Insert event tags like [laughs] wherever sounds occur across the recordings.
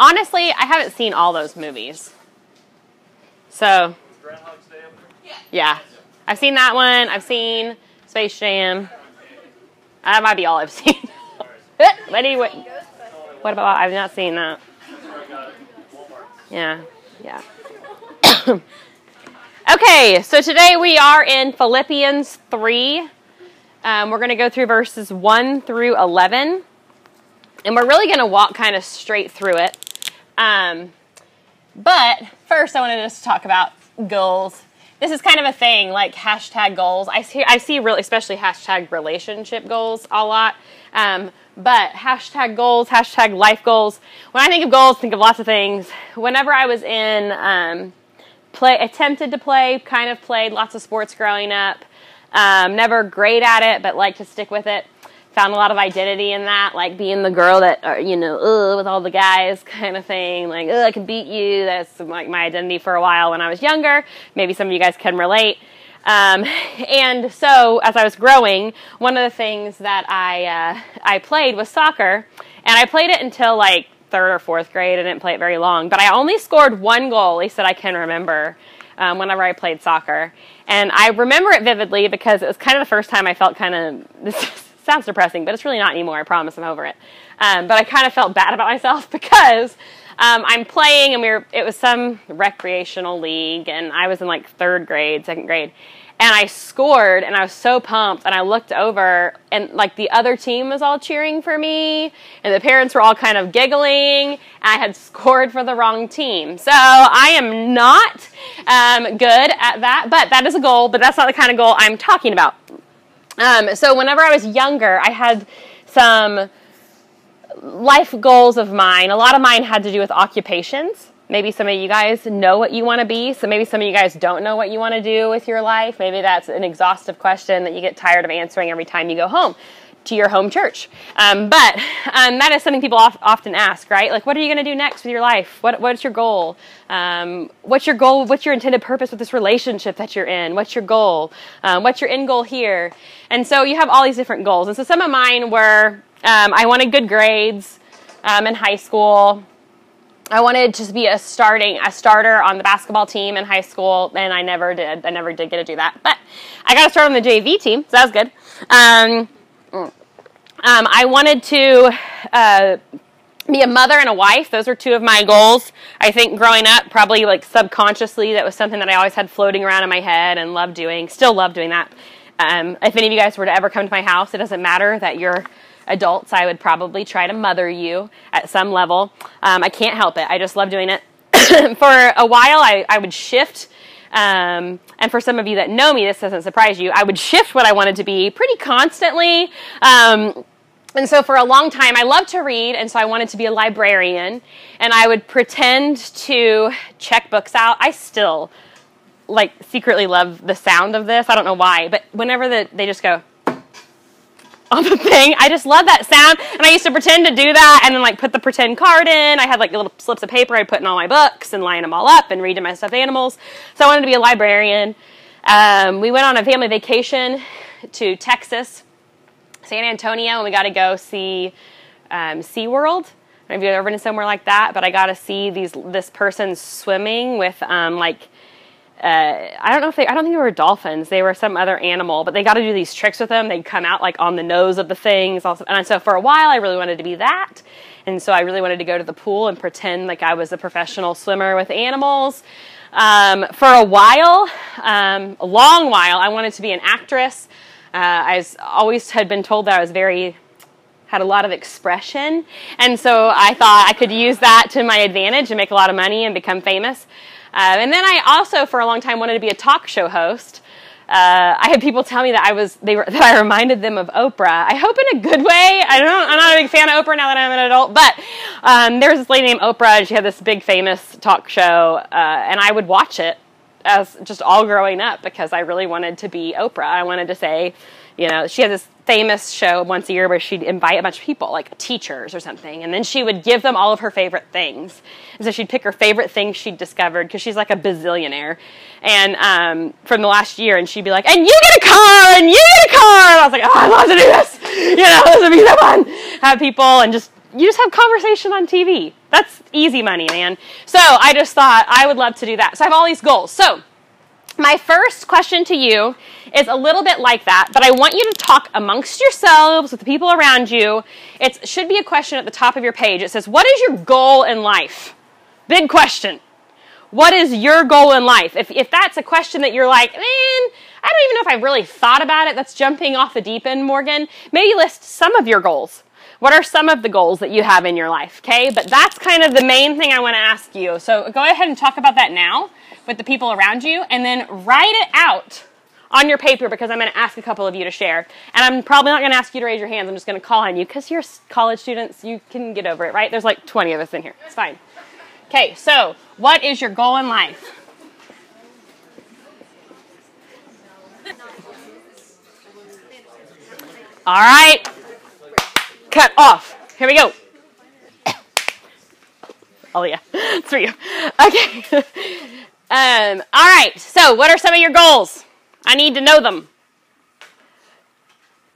honestly, I haven't seen all those movies. So, yeah. I've seen that one. I've seen Space Jam. That might be all I've [laughs] seen. what, do you, what, about, I've not seen that. Yeah, yeah. [coughs] okay, so today we are in Philippians 3. Um, we're going to go through verses 1 through 11. And we're really going to walk kind of straight through it. Um, but first, I wanted us to talk about goals. This is kind of a thing, like hashtag goals. I see, I see really, especially hashtag relationship goals a lot. Um, but hashtag goals, hashtag life goals. When I think of goals, think of lots of things. Whenever I was in um, play, attempted to play, kind of played lots of sports growing up. Um, never great at it, but like to stick with it. Found a lot of identity in that, like being the girl that, uh, you know, uh, with all the guys [laughs] kind of thing. Like, uh, I can beat you. That's like my identity for a while when I was younger. Maybe some of you guys can relate. Um, [laughs] and so, as I was growing, one of the things that I uh, I played was soccer, and I played it until like third or fourth grade. I didn't play it very long, but I only scored one goal, at least that I can remember, um, whenever I played soccer. And I remember it vividly because it was kind of the first time I felt kind of [laughs] this sounds depressing, but it's really not anymore. I promise, I'm over it. Um, but I kind of felt bad about myself [laughs] because um, I'm playing, and we were. It was some recreational league, and I was in like third grade, second grade, and I scored, and I was so pumped. And I looked over, and like the other team was all cheering for me, and the parents were all kind of giggling. I had scored for the wrong team, so I am not um, good at that. But that is a goal. But that's not the kind of goal I'm talking about. Um, so whenever I was younger, I had some life goals of mine. A lot of mine had to do with occupations. Maybe some of you guys know what you want to be. So maybe some of you guys don't know what you want to do with your life. Maybe that's an exhaustive question that you get tired of answering every time you go home to your home church. Um, but um, that is something people of, often ask, right? Like, what are you going to do next with your life? What, what's your goal? Um, what's your goal? What's your intended purpose with this relationship that you're in? What's your goal? Um, what's your end goal here? And so you have all these different goals. And so some of mine were um, I wanted good grades um, in high school. I wanted to be a starting a starter on the basketball team in high school, and I never did. I never did get to do that, but I got to start on the JV team, so that was good. Um, I wanted to uh, be a mother and a wife. Those were two of my goals. I think growing up, probably like subconsciously, that was something that I always had floating around in my head and loved doing. Still love doing that. Um, if any of you guys were to ever come to my house, it doesn't matter that you're adults. I would probably try to mother you at some level. Um, I can't help it. I just love doing it. [coughs] for a while, I, I would shift. Um, and for some of you that know me, this doesn't surprise you. I would shift what I wanted to be pretty constantly. Um, and so for a long time, I loved to read, and so I wanted to be a librarian. And I would pretend to check books out. I still like secretly love the sound of this. I don't know why, but whenever the, they just go on the thing, I just love that sound. And I used to pretend to do that, and then like put the pretend card in. I had like little slips of paper I'd put in all my books and line them all up and read to my stuffed animals. So I wanted to be a librarian. Um, we went on a family vacation to Texas San Antonio, and we got to go see um, SeaWorld. I don't know if you've ever been somewhere like that, but I got to see these this person swimming with um, like uh, I don't know if they I don't think they were dolphins. They were some other animal, but they got to do these tricks with them. They'd come out like on the nose of the things. Also, and so for a while, I really wanted to be that, and so I really wanted to go to the pool and pretend like I was a professional swimmer with animals. Um, for a while, um, a long while, I wanted to be an actress. Uh, I was, always had been told that I was very had a lot of expression, and so I thought I could use that to my advantage and make a lot of money and become famous. Uh, and then I also, for a long time, wanted to be a talk show host. Uh, I had people tell me that I was they were [laughs] that I reminded them of Oprah. I hope in a good way. I don't. I'm not a big fan of Oprah now that I'm an adult, but um, there was this lady named Oprah, and she had this big famous talk show, uh, and I would watch it as just all growing up because I really wanted to be Oprah. I wanted to say, you know, she had this famous show once a year where she'd invite a bunch of people, like teachers or something, and then she would give them all of her favorite things. And so she'd pick her favorite things she'd discovered because she's like a bazillionaire, and um, from the last year, and she'd be like, "And you get a car, and you get a car," and I was like, "Oh, I love to do this. You know, this would be so fun. Have people and just you just have conversation on TV. That's easy money, man. So I just thought I would love to do that. So I have all these goals. So my first question to you is a little bit like that, but I want you to talk amongst yourselves with the people around you. It should be a question at the top of your page. It says, What is your goal in life? Big question. What is your goal in life? If, if that's a question that you're like, man, I don't even know if I've really thought about it, that's jumping off the deep end, Morgan, maybe list some of your goals. What are some of the goals that you have in your life? Okay, but that's kind of the main thing I want to ask you. So go ahead and talk about that now with the people around you, and then write it out on your paper because I'm going to ask a couple of you to share. And I'm probably not going to ask you to raise your hands. I'm just going to call on you because you're college students. You can get over it, right? There's like 20 of us in here. It's fine. Okay, so what is your goal in life? All right. Cut off. Here we go. [coughs] Oh yeah, [laughs] it's for you. Okay. [laughs] Um, all right. So, what are some of your goals? I need to know them.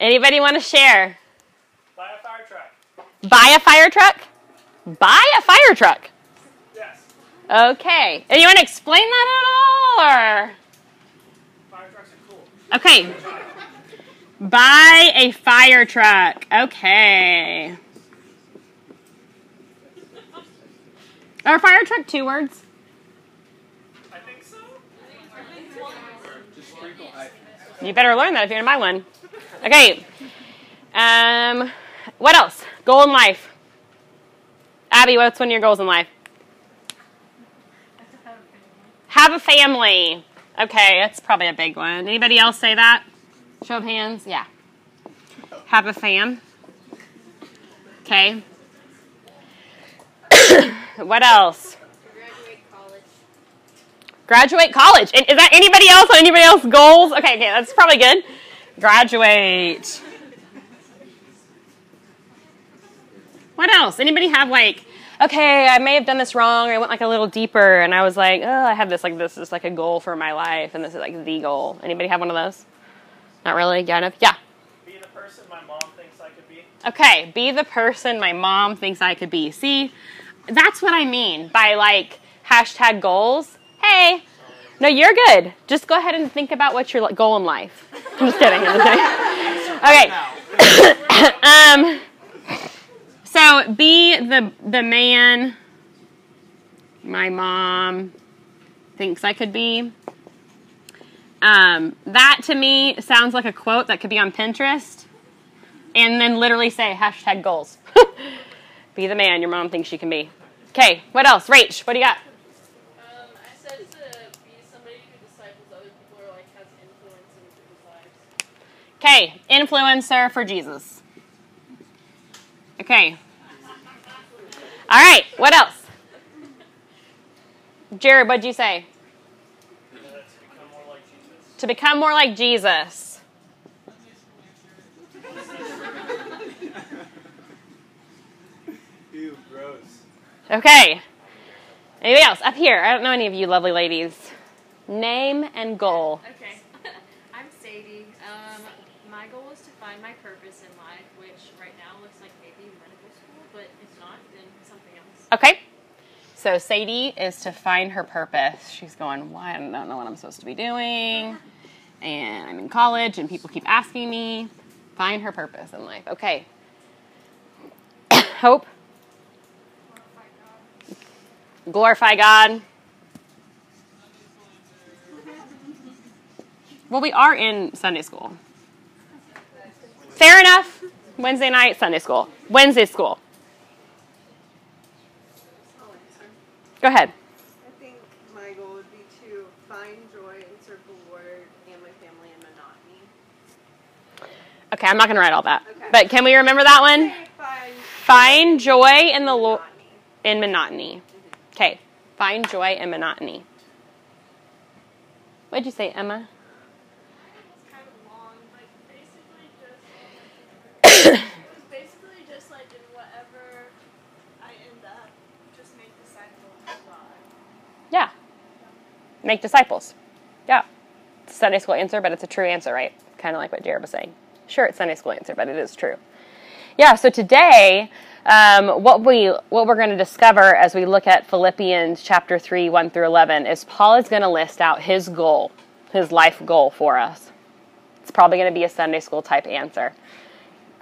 Anybody want to share? Buy a fire truck. Buy a fire truck. Buy a fire truck. Yes. Okay. And you want to explain that at all, or? Fire trucks are cool. Okay. Buy a fire truck. Okay. Are fire truck two words? I think so. You better learn that if you're gonna buy one. Okay. Um, what else? Goal in life. Abby, what's one of your goals in life? Have a family. Okay, that's probably a big one. Anybody else say that? Show of hands. Yeah. Have a fam. Okay. [coughs] what else? Graduate college. Graduate college. And Is that anybody else anybody else goals? Okay, okay, that's probably good. Graduate. What else? Anybody have like, okay, I may have done this wrong, or I went like a little deeper, and I was like, oh, I have this like this is like a goal for my life, and this is like the goal. Anybody have one of those? Not really. Yeah, enough. Yeah. Be the person my mom thinks I could be. Okay, be the person my mom thinks I could be. See, that's what I mean by like hashtag goals. Hey, no, you're good. Just go ahead and think about what's your goal in life. I'm [laughs] just kidding. I'm just kidding. [laughs] Okay. [coughs] um, so be the the man my mom thinks I could be. Um, that to me sounds like a quote that could be on Pinterest and then literally say hashtag goals. [laughs] be the man your mom thinks you can be. Okay, what else? Rach, what do you got? Um, I said to be somebody who disciples other people or like has influence in people's lives. Okay, influencer for Jesus. Okay. All right, what else? Jared, what'd you say? Uh, to become more like Jesus. To become more like Jesus. [laughs] Ew, gross. Okay. Anybody else? Up here. I don't know any of you lovely ladies. Name and goal. Okay. I'm Sadie. Um, my goal is to find my purpose in life, which right now looks like maybe medical school, but not, then something else. Okay. So Sadie is to find her purpose. She's going, why? I don't know what I'm supposed to be doing. And I'm in college and people keep asking me. Find her purpose in life. Okay. [coughs] Hope. Glorify God. Well, we are in Sunday school. Fair enough. Wednesday night, Sunday school. Wednesday school. Go ahead. I think my goal would be to find joy and serve the Lord and my family in monotony. Okay, I'm not going to write all that. Okay. But can we remember that one? Find Find joy in the Lord in monotony. Mm-hmm. Okay. Find joy in monotony. What'd you say, Emma? It's kind of long, like basically just it's [laughs] basically just like in whatever I end up, just make disciples. Yeah. Make disciples. Yeah. It's a Sunday school answer, but it's a true answer, right? Kind of like what Jared was saying. Sure, it's Sunday school answer, but it is true. Yeah, so today, um, what we what we're going to discover as we look at Philippians chapter three one through eleven is Paul is going to list out his goal, his life goal for us. It's probably going to be a Sunday school type answer.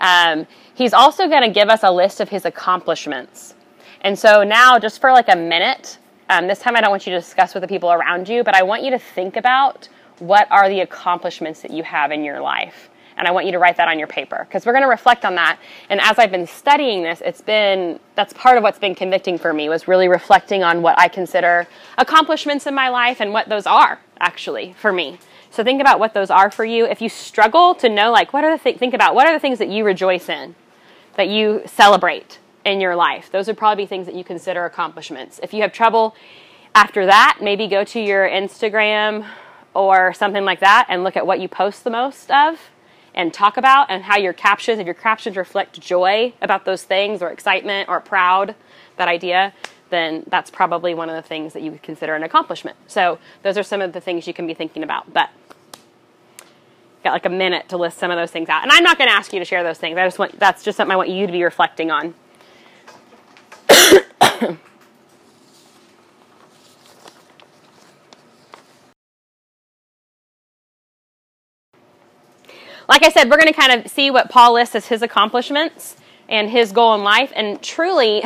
Um, he's also going to give us a list of his accomplishments. And so now, just for like a minute, um, this time I don't want you to discuss with the people around you, but I want you to think about what are the accomplishments that you have in your life. And I want you to write that on your paper because we're going to reflect on that. And as I've been studying this, it's been that's part of what's been convicting for me was really reflecting on what I consider accomplishments in my life and what those are actually for me. So think about what those are for you. If you struggle to know, like, what are the th- think about what are the things that you rejoice in, that you celebrate in your life. Those would probably be things that you consider accomplishments. If you have trouble after that, maybe go to your Instagram or something like that and look at what you post the most of and talk about and how your captions, if your captions reflect joy about those things or excitement or proud, that idea, then that's probably one of the things that you would consider an accomplishment. So those are some of the things you can be thinking about. But got like a minute to list some of those things out. And I'm not going to ask you to share those things. I just want that's just something I want you to be reflecting on. [coughs] like I said, we're going to kind of see what Paul lists as his accomplishments and his goal in life. And truly,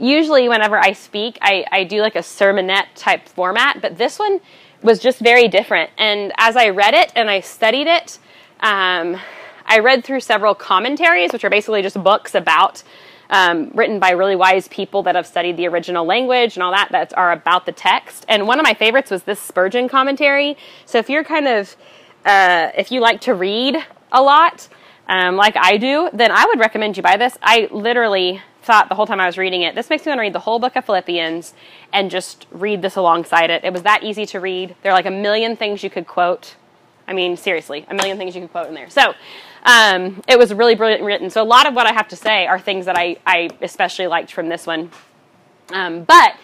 usually whenever I speak, I, I do like a sermonette type format, but this one was just very different. And as I read it and I studied it, um, I read through several commentaries, which are basically just books about um, written by really wise people that have studied the original language and all that that are about the text. And one of my favorites was this Spurgeon commentary. So if you're kind of uh, if you like to read a lot, um, like I do, then I would recommend you buy this. I literally thought the whole time I was reading it, this makes me want to read the whole book of Philippians and just read this alongside it. It was that easy to read. There are like a million things you could quote. I mean, seriously, a million things you could quote in there. So um, it was really brilliant written. So a lot of what I have to say are things that I, I especially liked from this one. Um, but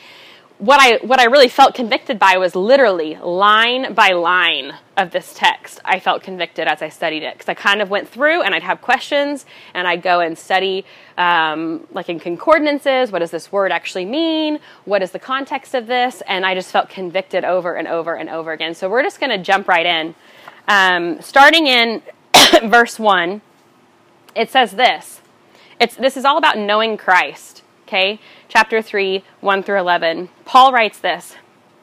what I what I really felt convicted by was literally line by line of this text. I felt convicted as I studied it because I kind of went through and I'd have questions and I'd go and study um, like in concordances. What does this word actually mean? What is the context of this? And I just felt convicted over and over and over again. So we're just going to jump right in, um, starting in [coughs] verse one. It says this. It's this is all about knowing Christ. Okay, chapter 3, 1 through 11. Paul writes this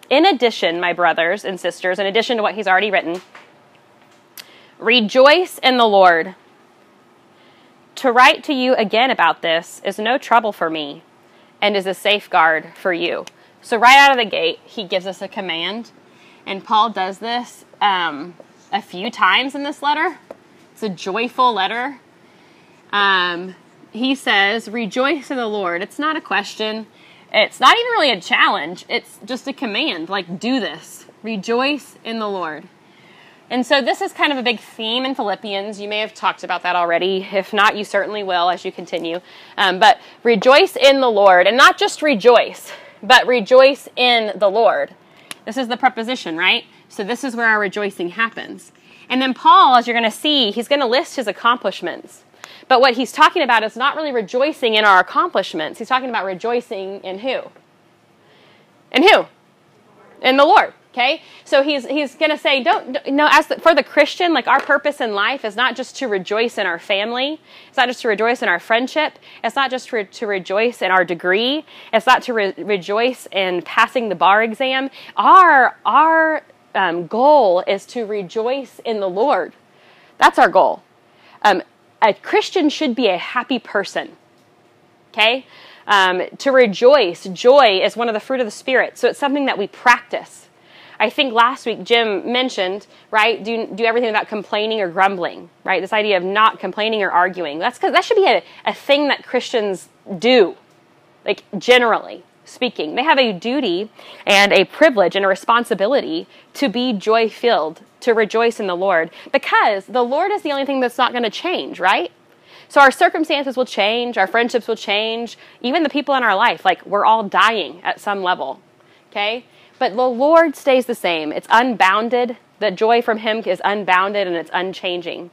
In addition, my brothers and sisters, in addition to what he's already written, rejoice in the Lord. To write to you again about this is no trouble for me and is a safeguard for you. So, right out of the gate, he gives us a command, and Paul does this um, a few times in this letter. It's a joyful letter. Um, he says, Rejoice in the Lord. It's not a question. It's not even really a challenge. It's just a command. Like, do this. Rejoice in the Lord. And so, this is kind of a big theme in Philippians. You may have talked about that already. If not, you certainly will as you continue. Um, but rejoice in the Lord. And not just rejoice, but rejoice in the Lord. This is the preposition, right? So, this is where our rejoicing happens. And then, Paul, as you're going to see, he's going to list his accomplishments. But what he's talking about is not really rejoicing in our accomplishments. He's talking about rejoicing in who? In who? In the Lord. Okay, so he's he's to say, don't know, as the, for the Christian, like our purpose in life is not just to rejoice in our family. It's not just to rejoice in our friendship. It's not just to, to rejoice in our degree. It's not to re- rejoice in passing the bar exam. Our our um, goal is to rejoice in the Lord. That's our goal. Um, a Christian should be a happy person. Okay? Um, to rejoice, joy is one of the fruit of the Spirit. So it's something that we practice. I think last week Jim mentioned, right, do, do everything without complaining or grumbling, right? This idea of not complaining or arguing. That's because that should be a, a thing that Christians do, like generally speaking. They have a duty and a privilege and a responsibility to be joy filled, to rejoice in the Lord, because the Lord is the only thing that's not going to change, right? So our circumstances will change, our friendships will change, even the people in our life. Like we're all dying at some level, okay? But the Lord stays the same. It's unbounded. The joy from Him is unbounded and it's unchanging.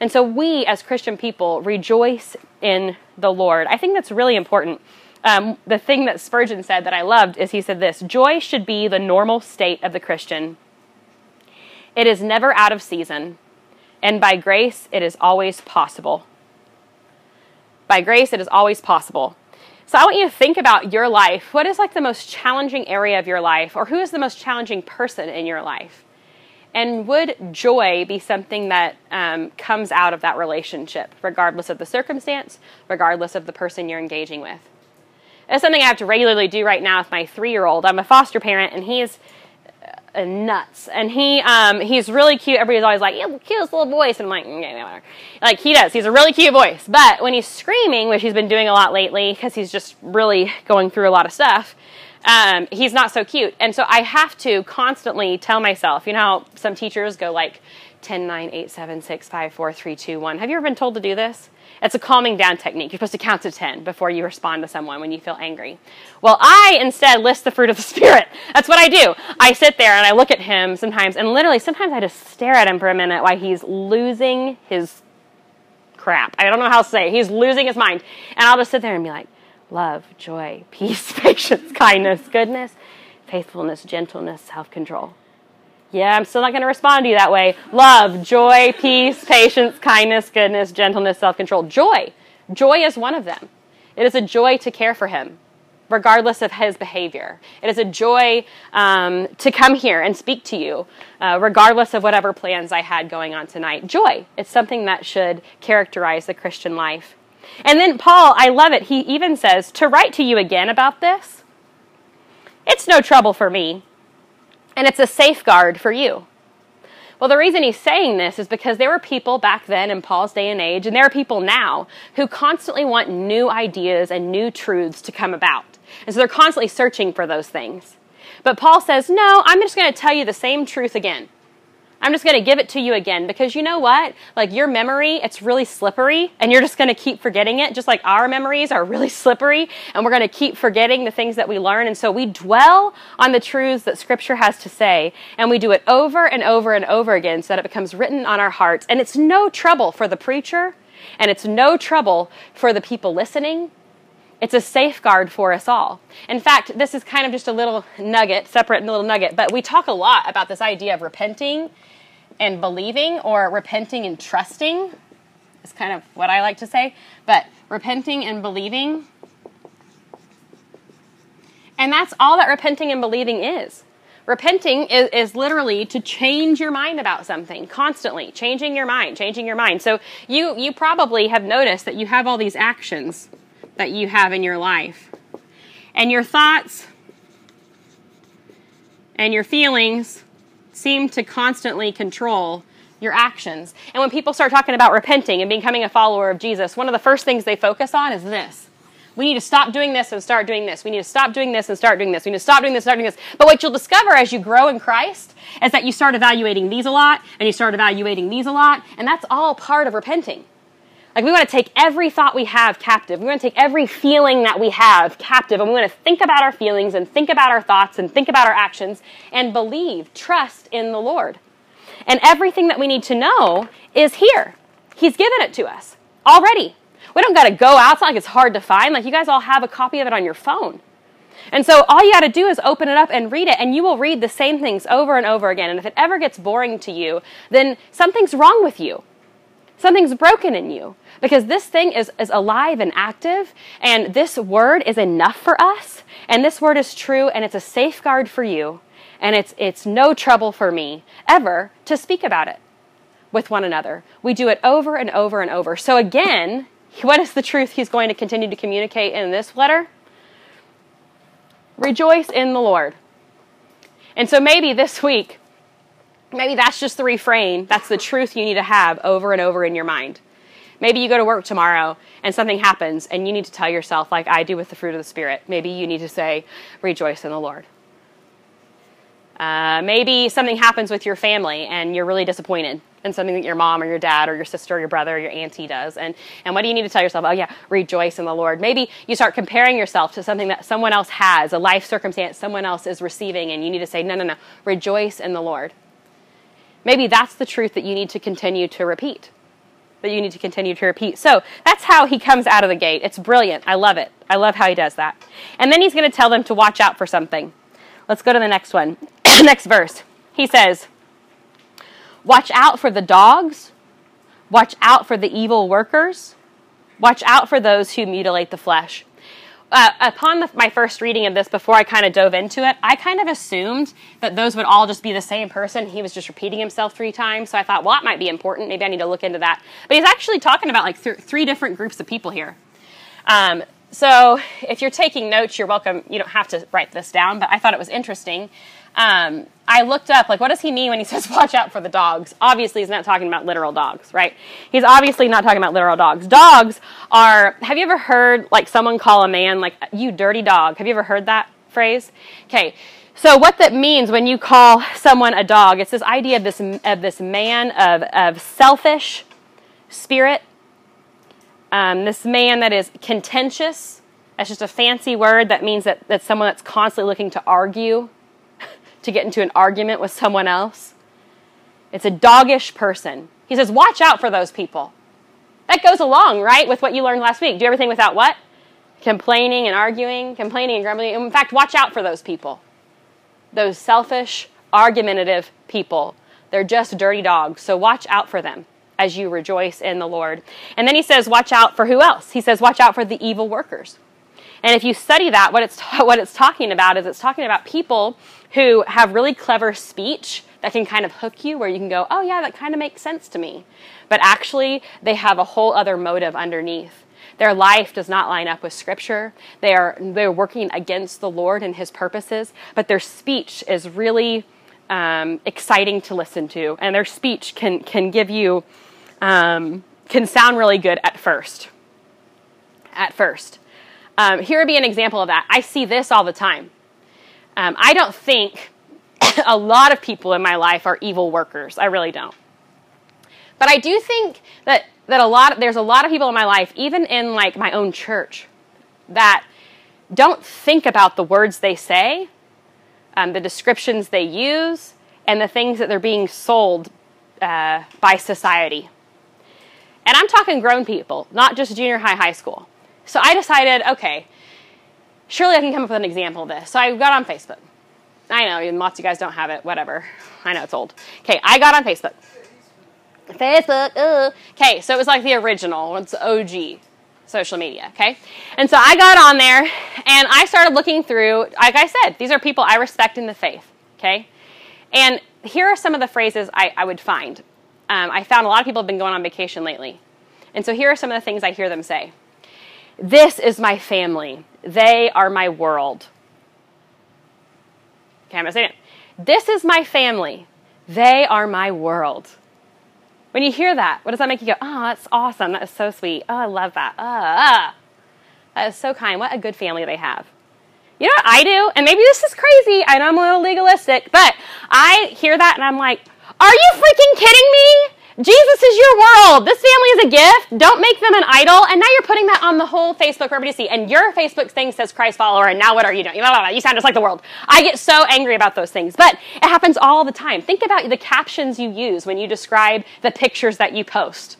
And so we, as Christian people, rejoice in the Lord. I think that's really important. Um, the thing that Spurgeon said that I loved is he said this Joy should be the normal state of the Christian. It is never out of season, and by grace, it is always possible. By grace, it is always possible. So I want you to think about your life. What is like the most challenging area of your life, or who is the most challenging person in your life? And would joy be something that um, comes out of that relationship, regardless of the circumstance, regardless of the person you're engaging with? It's something I have to regularly do right now with my three year old. I'm a foster parent, and he's uh, nuts. And he um, he's really cute. Everybody's always like, "You have the cutest little voice," and I'm like, okay, whatever. Like he does. He's a really cute voice. But when he's screaming, which he's been doing a lot lately, because he's just really going through a lot of stuff. Um, he's not so cute, and so I have to constantly tell myself. You know how some teachers go like 10, 9, 8, 7, 6, 5, 4, 3, 2, 1. Have you ever been told to do this? It's a calming down technique. You're supposed to count to 10 before you respond to someone when you feel angry. Well, I instead list the fruit of the [laughs] Spirit. That's what I do. I sit there and I look at him sometimes, and literally, sometimes I just stare at him for a minute while he's losing his crap. I don't know how to say it. He's losing his mind. And I'll just sit there and be like, love, joy, [laughs] peace, patience, kindness, goodness, faithfulness, gentleness, self control. Yeah, I'm still not going to respond to you that way. Love, joy, peace, patience, kindness, goodness, gentleness, self control. Joy. Joy is one of them. It is a joy to care for him, regardless of his behavior. It is a joy um, to come here and speak to you, uh, regardless of whatever plans I had going on tonight. Joy. It's something that should characterize the Christian life. And then Paul, I love it. He even says, To write to you again about this, it's no trouble for me and it's a safeguard for you. Well, the reason he's saying this is because there were people back then in Paul's day and age, and there are people now who constantly want new ideas and new truths to come about. And so they're constantly searching for those things. But Paul says, No, I'm just going to tell you the same truth again. I'm just going to give it to you again because you know what? Like your memory, it's really slippery and you're just going to keep forgetting it, just like our memories are really slippery and we're going to keep forgetting the things that we learn. And so we dwell on the truths that Scripture has to say and we do it over and over and over again so that it becomes written on our hearts. And it's no trouble for the preacher and it's no trouble for the people listening. It's a safeguard for us all. In fact, this is kind of just a little nugget, separate little nugget, but we talk a lot about this idea of repenting and believing or repenting and trusting is kind of what I like to say. But repenting and believing. And that's all that repenting and believing is. Repenting is, is literally to change your mind about something constantly, changing your mind, changing your mind. So you you probably have noticed that you have all these actions that you have in your life. And your thoughts and your feelings seem to constantly control your actions. And when people start talking about repenting and becoming a follower of Jesus, one of the first things they focus on is this. We need to stop doing this and start doing this. We need to stop doing this and start doing this. We need to stop doing this and start doing this. But what you'll discover as you grow in Christ is that you start evaluating these a lot and you start evaluating these a lot, and that's all part of repenting. Like we want to take every thought we have captive. We want to take every feeling that we have captive and we want to think about our feelings and think about our thoughts and think about our actions and believe, trust in the Lord. And everything that we need to know is here. He's given it to us already. We don't got to go out. It's not like it's hard to find. Like you guys all have a copy of it on your phone. And so all you got to do is open it up and read it, and you will read the same things over and over again. And if it ever gets boring to you, then something's wrong with you. Something's broken in you because this thing is, is alive and active, and this word is enough for us, and this word is true, and it's a safeguard for you, and it's, it's no trouble for me ever to speak about it with one another. We do it over and over and over. So, again, what is the truth he's going to continue to communicate in this letter? Rejoice in the Lord. And so, maybe this week, Maybe that's just the refrain. That's the truth you need to have over and over in your mind. Maybe you go to work tomorrow and something happens and you need to tell yourself, like I do with the fruit of the Spirit. Maybe you need to say, rejoice in the Lord. Uh, maybe something happens with your family and you're really disappointed in something that your mom or your dad or your sister or your brother or your auntie does. And, and what do you need to tell yourself? Oh, yeah, rejoice in the Lord. Maybe you start comparing yourself to something that someone else has, a life circumstance someone else is receiving, and you need to say, no, no, no, rejoice in the Lord. Maybe that's the truth that you need to continue to repeat. That you need to continue to repeat. So that's how he comes out of the gate. It's brilliant. I love it. I love how he does that. And then he's going to tell them to watch out for something. Let's go to the next one. [coughs] next verse. He says, Watch out for the dogs. Watch out for the evil workers. Watch out for those who mutilate the flesh. Uh, upon the, my first reading of this, before I kind of dove into it, I kind of assumed that those would all just be the same person. He was just repeating himself three times. So I thought, well, that might be important. Maybe I need to look into that. But he's actually talking about like th- three different groups of people here. Um, so if you're taking notes, you're welcome. You don't have to write this down, but I thought it was interesting. Um, I looked up, like, what does he mean when he [laughs] says watch out for the dogs? Obviously, he's not talking about literal dogs, right? He's obviously not talking about literal dogs. Dogs are, have you ever heard, like, someone call a man, like, you dirty dog? Have you ever heard that phrase? Okay. So what that means when you call someone a dog, it's this idea of this, of this man of, of selfish spirit, um, this man that is contentious. That's just a fancy word that means that that's someone that's constantly looking to argue to get into an argument with someone else. It's a doggish person. He says, watch out for those people. That goes along, right, with what you learned last week. Do everything without what? Complaining and arguing, complaining and grumbling. In fact, watch out for those people. Those selfish, argumentative people. They're just dirty dogs. So watch out for them as you rejoice in the Lord. And then he says, watch out for who else? He says, watch out for the evil workers. And if you study that, what it's, [laughs] what it's talking about is it's talking about people who have really clever speech that can kind of hook you where you can go, oh, yeah, that kind of makes sense to me. But actually, they have a whole other motive underneath. Their life does not line up with Scripture. They are they're working against the Lord and His purposes, but their speech is really um, exciting to listen to, and their speech can can give you um, can sound really good at first. At first, um, here would be an example of that. I see this all the time. Um, I don't think [coughs] a lot of people in my life are evil workers. I really don't. But I do think that that a lot there's a lot of people in my life, even in like my own church, that don't think about the words they say, um, the descriptions they use, and the things that they're being sold uh, by society. And I'm talking grown people, not just junior high, high school. So I decided, okay, surely I can come up with an example of this. So I got on Facebook. I know, lots of you guys don't have it, whatever. I know it's old. Okay, I got on Facebook. Facebook. Okay, so it was like the original, it's OG social media, okay? And so I got on there and I started looking through, like I said, these are people I respect in the faith, okay? And here are some of the phrases I, I would find. Um, I found a lot of people have been going on vacation lately. And so here are some of the things I hear them say This is my family, they are my world. Okay, I'm going to say it. This is my family, they are my world. When you hear that, what does that make you go, oh, that's awesome. That is so sweet. Oh, I love that. Ah, ah, that is so kind. What a good family they have. You know what I do? And maybe this is crazy. I know I'm a little legalistic, but I hear that and I'm like, are you freaking kidding me? Jesus is your world. This family is a gift. Don't make them an idol. And now you're putting that on the whole Facebook for everybody to see. And your Facebook thing says Christ follower, and now what are you doing? You sound just like the world. I get so angry about those things, but it happens all the time. Think about the captions you use when you describe the pictures that you post.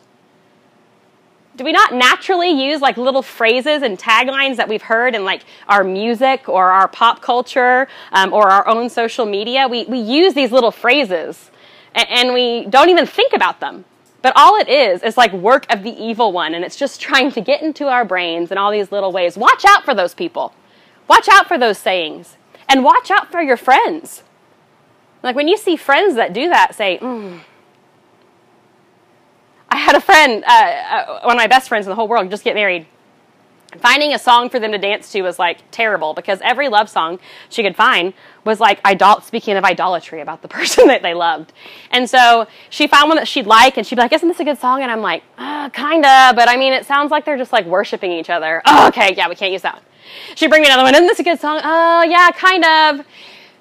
Do we not naturally use like little phrases and taglines that we've heard in like our music or our pop culture um, or our own social media? We, we use these little phrases and we don't even think about them. But all it is is like work of the evil one, and it's just trying to get into our brains in all these little ways. Watch out for those people. Watch out for those sayings. And watch out for your friends. Like when you see friends that do that, say, mm. I had a friend, uh, uh, one of my best friends in the whole world, just get married finding a song for them to dance to was like terrible because every love song she could find was like idol- speaking of idolatry about the [laughs] person that they loved. And so she found one that she'd like and she'd be like, Isn't this a good song? And I'm like, uh, Kinda, but I mean, it sounds like they're just like worshiping each other. [laughs] Oh, okay, yeah, we can't use that one. She'd bring me another one. Isn't this a good song? Oh, yeah, kind of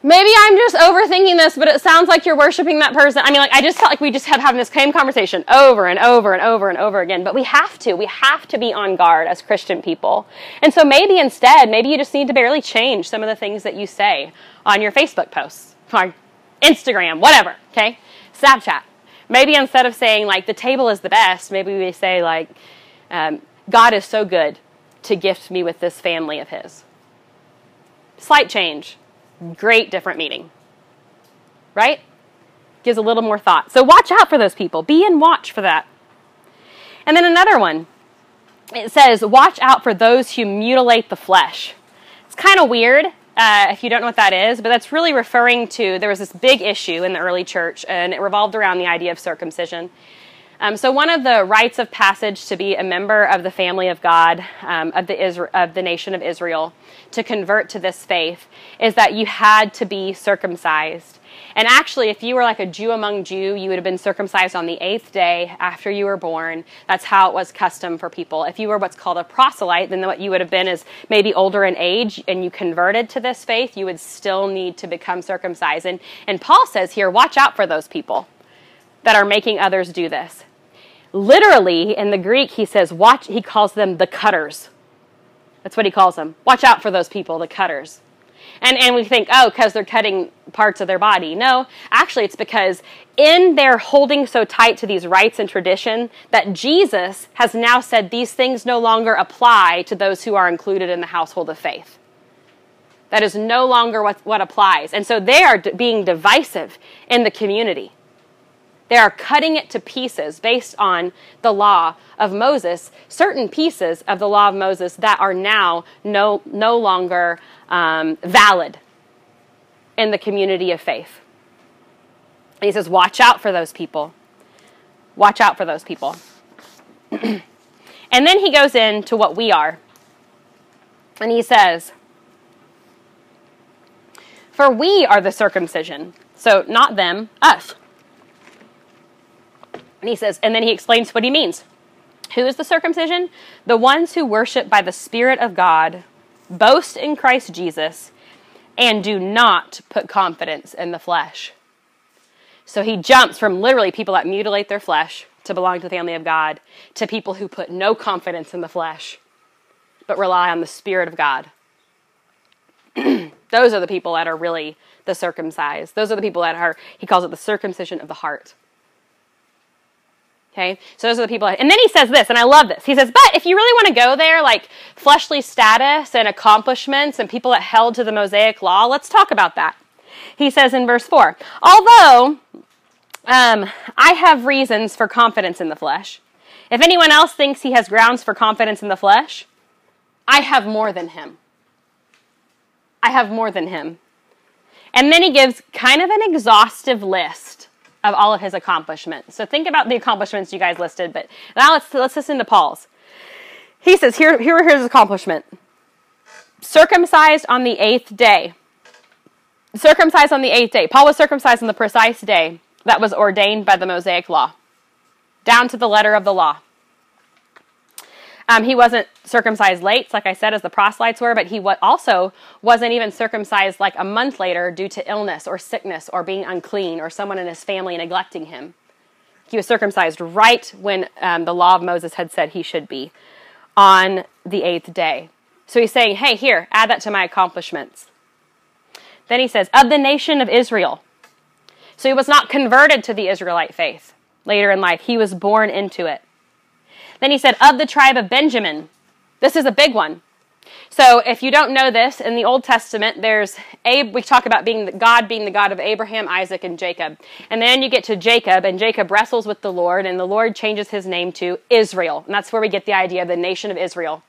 maybe I'm just overthinking this, but it sounds like you're worshiping that person. I mean, like, I just felt like we just had having this same conversation over and over and over and over again. But we have to. We have to be on guard as Christian people. And so maybe instead, maybe you just need to barely change some of the things that you say on your Facebook posts, or Instagram, whatever, okay? Snapchat. Maybe instead of saying, like, the table is the best, maybe we say, like, um, God is so good to gift me with this family of His. Slight change, great different meaning. Right? Gives a little more thought. So watch out for those people. Be in watch for that. And then another one. It says, watch out for those who mutilate the flesh. It's kind of weird uh, if you don't know what that is, but that's really referring to there was this big issue in the early church, and it revolved around the idea of circumcision. Um, so, one of the rites of passage to be a member of the family of God, um, of, the Isra- of the nation of Israel, to convert to this faith, is that you had to be circumcised. And actually, if you were like a Jew among Jew, you would have been circumcised on the eighth day after you were born. That's how it was custom for people. If you were what's called a proselyte, then what you would have been is maybe older in age and you converted to this faith, you would still need to become circumcised. And, and Paul says here, watch out for those people that are making others do this. Literally, in the Greek, he says, watch, he calls them the cutters. That's what he calls them. Watch out for those people, the cutters. And, and we think, oh, because they're cutting parts of their body. No, actually, it's because in their holding so tight to these rites and tradition that Jesus has now said these things no longer apply to those who are included in the household of faith. That is no longer what, what applies. And so they are d- being divisive in the community. They are cutting it to pieces based on the law of Moses, certain pieces of the law of Moses that are now no, no longer um, valid in the community of faith. And he says, Watch out for those people. Watch out for those people. [clears throat] and then he goes into what we are. And he says, For we are the circumcision. So, not them, us. And he says, and then he explains what he means. Who is the circumcision? The ones who worship by the Spirit of God, boast in Christ Jesus, and do not put confidence in the flesh. So he jumps from literally people that mutilate their flesh to belong to the family of God to people who put no confidence in the flesh, but rely on the Spirit of God. [clears throat] Those are the people that are really the circumcised. Those are the people that are, he calls it the circumcision of the heart. Okay, so those are the people. And then he says this, and I love this. He says, But if you really want to go there, like fleshly status and accomplishments and people that held to the Mosaic law, let's talk about that. He says in verse 4 Although um, I have reasons for confidence in the flesh, if anyone else thinks he has grounds for confidence in the flesh, I have more than him. I have more than him. And then he gives kind of an exhaustive list of all of his accomplishments. So think about the accomplishments you guys listed, but now let's let's listen to Paul's. He says, here, here are his accomplishment. Circumcised on the eighth day. Circumcised on the eighth day. Paul was circumcised on the precise day that was ordained by the Mosaic law, down to the letter of the law. Um, he wasn't circumcised late, like I said, as the proselytes were, but he also wasn't even circumcised like a month later due to illness or sickness or being unclean or someone in his family neglecting him. He was circumcised right when um, the law of Moses had said he should be on the eighth day. So he's saying, hey, here, add that to my accomplishments. Then he says, of the nation of Israel. So he was not converted to the Israelite faith later in life, he was born into it. Then he said, of the tribe of Benjamin. This is a big one. So if you don't know this, in the Old Testament, there's Abe, we talk about being the, God being the God of Abraham, Isaac, and Jacob. And then you get to Jacob, and Jacob wrestles with the Lord, and the Lord changes his name to Israel. And that's where we get the idea of the nation of Israel.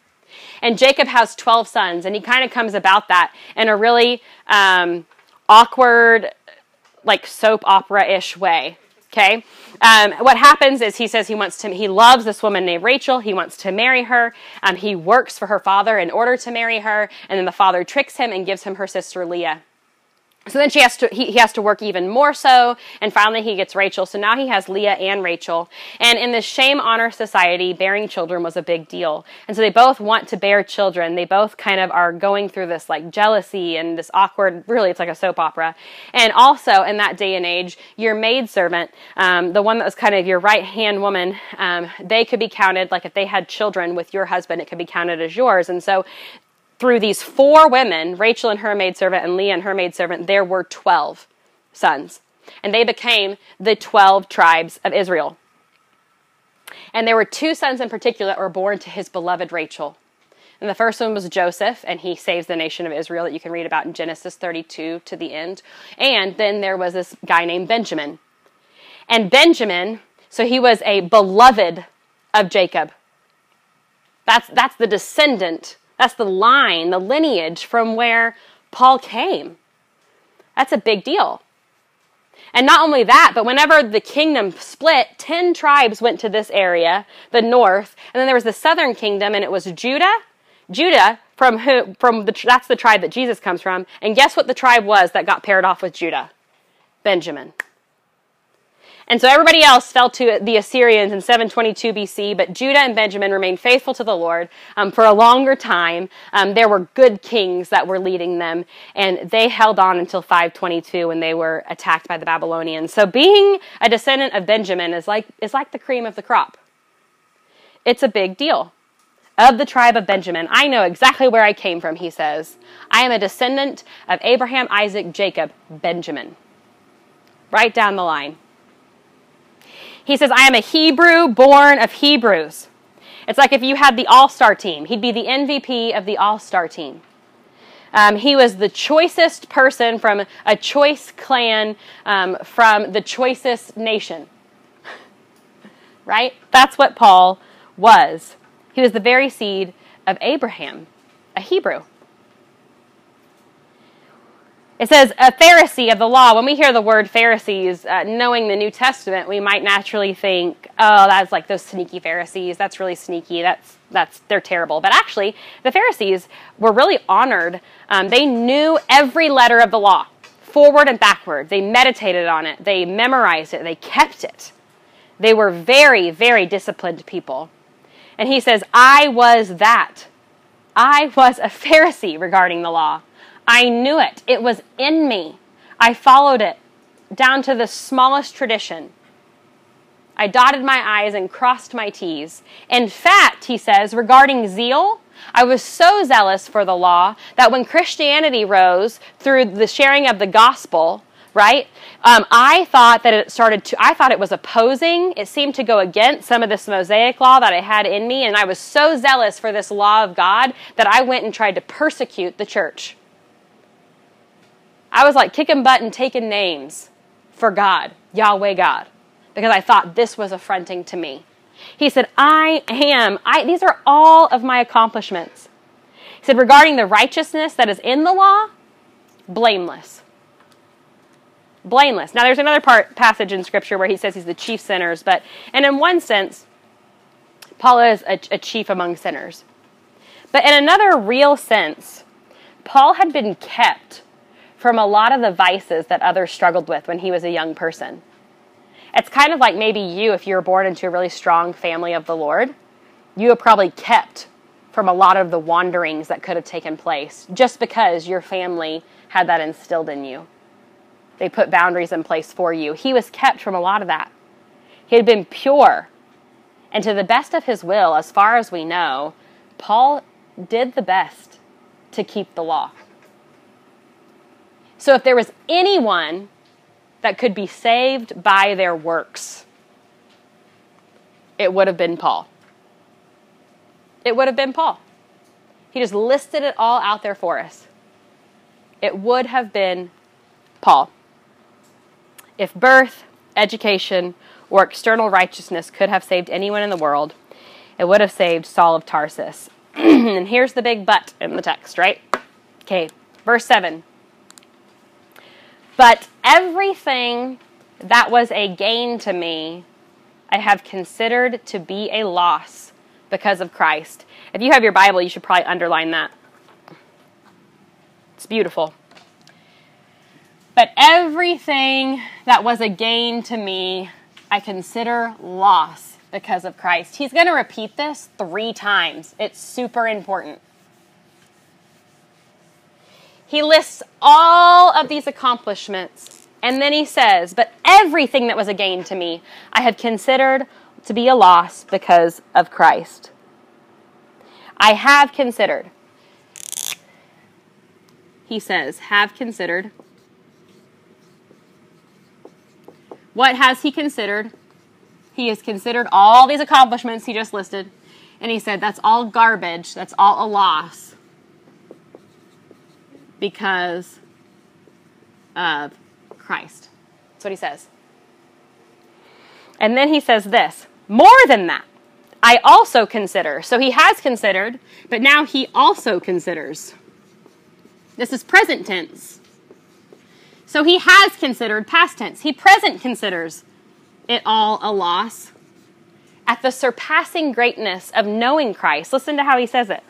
And Jacob has 12 sons, and he kind of comes about that in a really um, awkward, like soap opera ish way. Okay. Um, what happens is he says he wants to, he loves this woman named Rachel. He wants to marry her. Um, he works for her father in order to marry her. And then the father tricks him and gives him her sister Leah. So then she has to he, he has to work even more so, and finally he gets Rachel. So now he has Leah and Rachel. And in this shame honor society, bearing children was a big deal. And so they both want to bear children. They both kind of are going through this like jealousy and this awkward. Really, it's like a soap opera. And also in that day and age, your maidservant, um, the one that was kind of your right hand woman, um, they could be counted like if they had children with your husband, it could be counted as yours. And so through these four women, Rachel and her maidservant and Leah and her maidservant, there were 12 sons. and they became the 12 tribes of Israel. And there were two sons in particular that were born to his beloved Rachel. And the first one was Joseph, and he saves the nation of Israel that you can read about in Genesis 32 to the end. And then there was this guy named Benjamin. And Benjamin, so he was a beloved of Jacob. That's, that's the descendant, that's the line, the lineage from where Paul came. That's a big deal. And not only that, but whenever the kingdom split, 10 tribes went to this area, the north, and then there was the southern kingdom, and it was Judah. Judah, from who, from the, that's the tribe that Jesus comes from. And guess what the tribe was that got paired off with Judah? Benjamin. And so everybody else fell to the Assyrians in 722 BC, but Judah and Benjamin remained faithful to the Lord um, for a longer time. Um, there were good kings that were leading them, and they held on until 522 when they were attacked by the Babylonians. So being a descendant of Benjamin is like, is like the cream of the crop. It's a big deal. Of the tribe of Benjamin, I know exactly where I came from, he says. I am a descendant of Abraham, Isaac, Jacob, Benjamin. Right down the line. He says, I am a Hebrew born of Hebrews. It's like if you had the all star team, he'd be the MVP of the all star team. Um, he was the choicest person from a choice clan um, from the choicest nation. [laughs] right? That's what Paul was. He was the very seed of Abraham, a Hebrew. It says, a Pharisee of the law. When we hear the word Pharisees, uh, knowing the New Testament, we might naturally think, oh, that's like those sneaky Pharisees. That's really sneaky. That's, that's, they're terrible. But actually, the Pharisees were really honored. Um, they knew every letter of the law, forward and backward. They meditated on it, they memorized it, they kept it. They were very, very disciplined people. And he says, I was that. I was a Pharisee regarding the law. I knew it. It was in me. I followed it down to the smallest tradition. I dotted my I's and crossed my T's. In fact, he says, regarding zeal, I was so zealous for the law that when Christianity rose through the sharing of the gospel, right? Um, I thought that it started to, I thought it was opposing. It seemed to go against some of this Mosaic law that I had in me. And I was so zealous for this law of God that I went and tried to persecute the church. I was like kicking butt and taking names for God, Yahweh God, because I thought this was affronting to me. He said, I am, I, these are all of my accomplishments. He said, regarding the righteousness that is in the law, blameless. Blameless. Now, there's another part passage in Scripture where he says he's the chief sinners, but, and in one sense, Paul is a, a chief among sinners. But in another real sense, Paul had been kept from a lot of the vices that others struggled with when he was a young person. It's kind of like maybe you, if you were born into a really strong family of the Lord, you were probably kept from a lot of the wanderings that could have taken place just because your family had that instilled in you. They put boundaries in place for you. He was kept from a lot of that. He had been pure. And to the best of his will, as far as we know, Paul did the best to keep the law. So if there was anyone that could be saved by their works, it would have been Paul. It would have been Paul. He just listed it all out there for us. It would have been Paul. If birth, education, or external righteousness could have saved anyone in the world, it would have saved Saul of Tarsus. [clears throat] and here's the big but in the text, right? Okay, verse 7. But everything that was a gain to me, I have considered to be a loss because of Christ. If you have your Bible, you should probably underline that. It's beautiful. But everything that was a gain to me, I consider loss because of Christ. He's going to repeat this three times. It's super important. He lists all of these accomplishments, and then he says, But everything that was a gain to me, I have considered to be a loss because of Christ. I have considered. He says, have considered. What has he considered? He has considered all these accomplishments he just listed, and he said, That's all garbage. That's all a loss because of Christ. That's what he says. And then he says this more than that, I also consider. So he has considered, but now he also considers. This is present tense. So he has considered past tense. He present considers it all a loss at the surpassing greatness of knowing Christ. Listen to how he says it.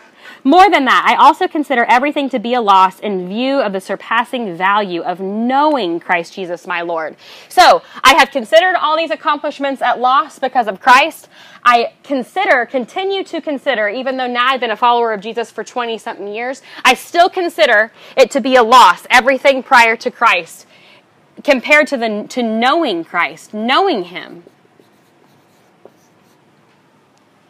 More than that, I also consider everything to be a loss in view of the surpassing value of knowing Christ Jesus my Lord. So, I have considered all these accomplishments at loss because of Christ. I consider, continue to consider, even though now I've been a follower of Jesus for 20 something years, I still consider it to be a loss, everything prior to Christ, compared to, the, to knowing Christ, knowing Him.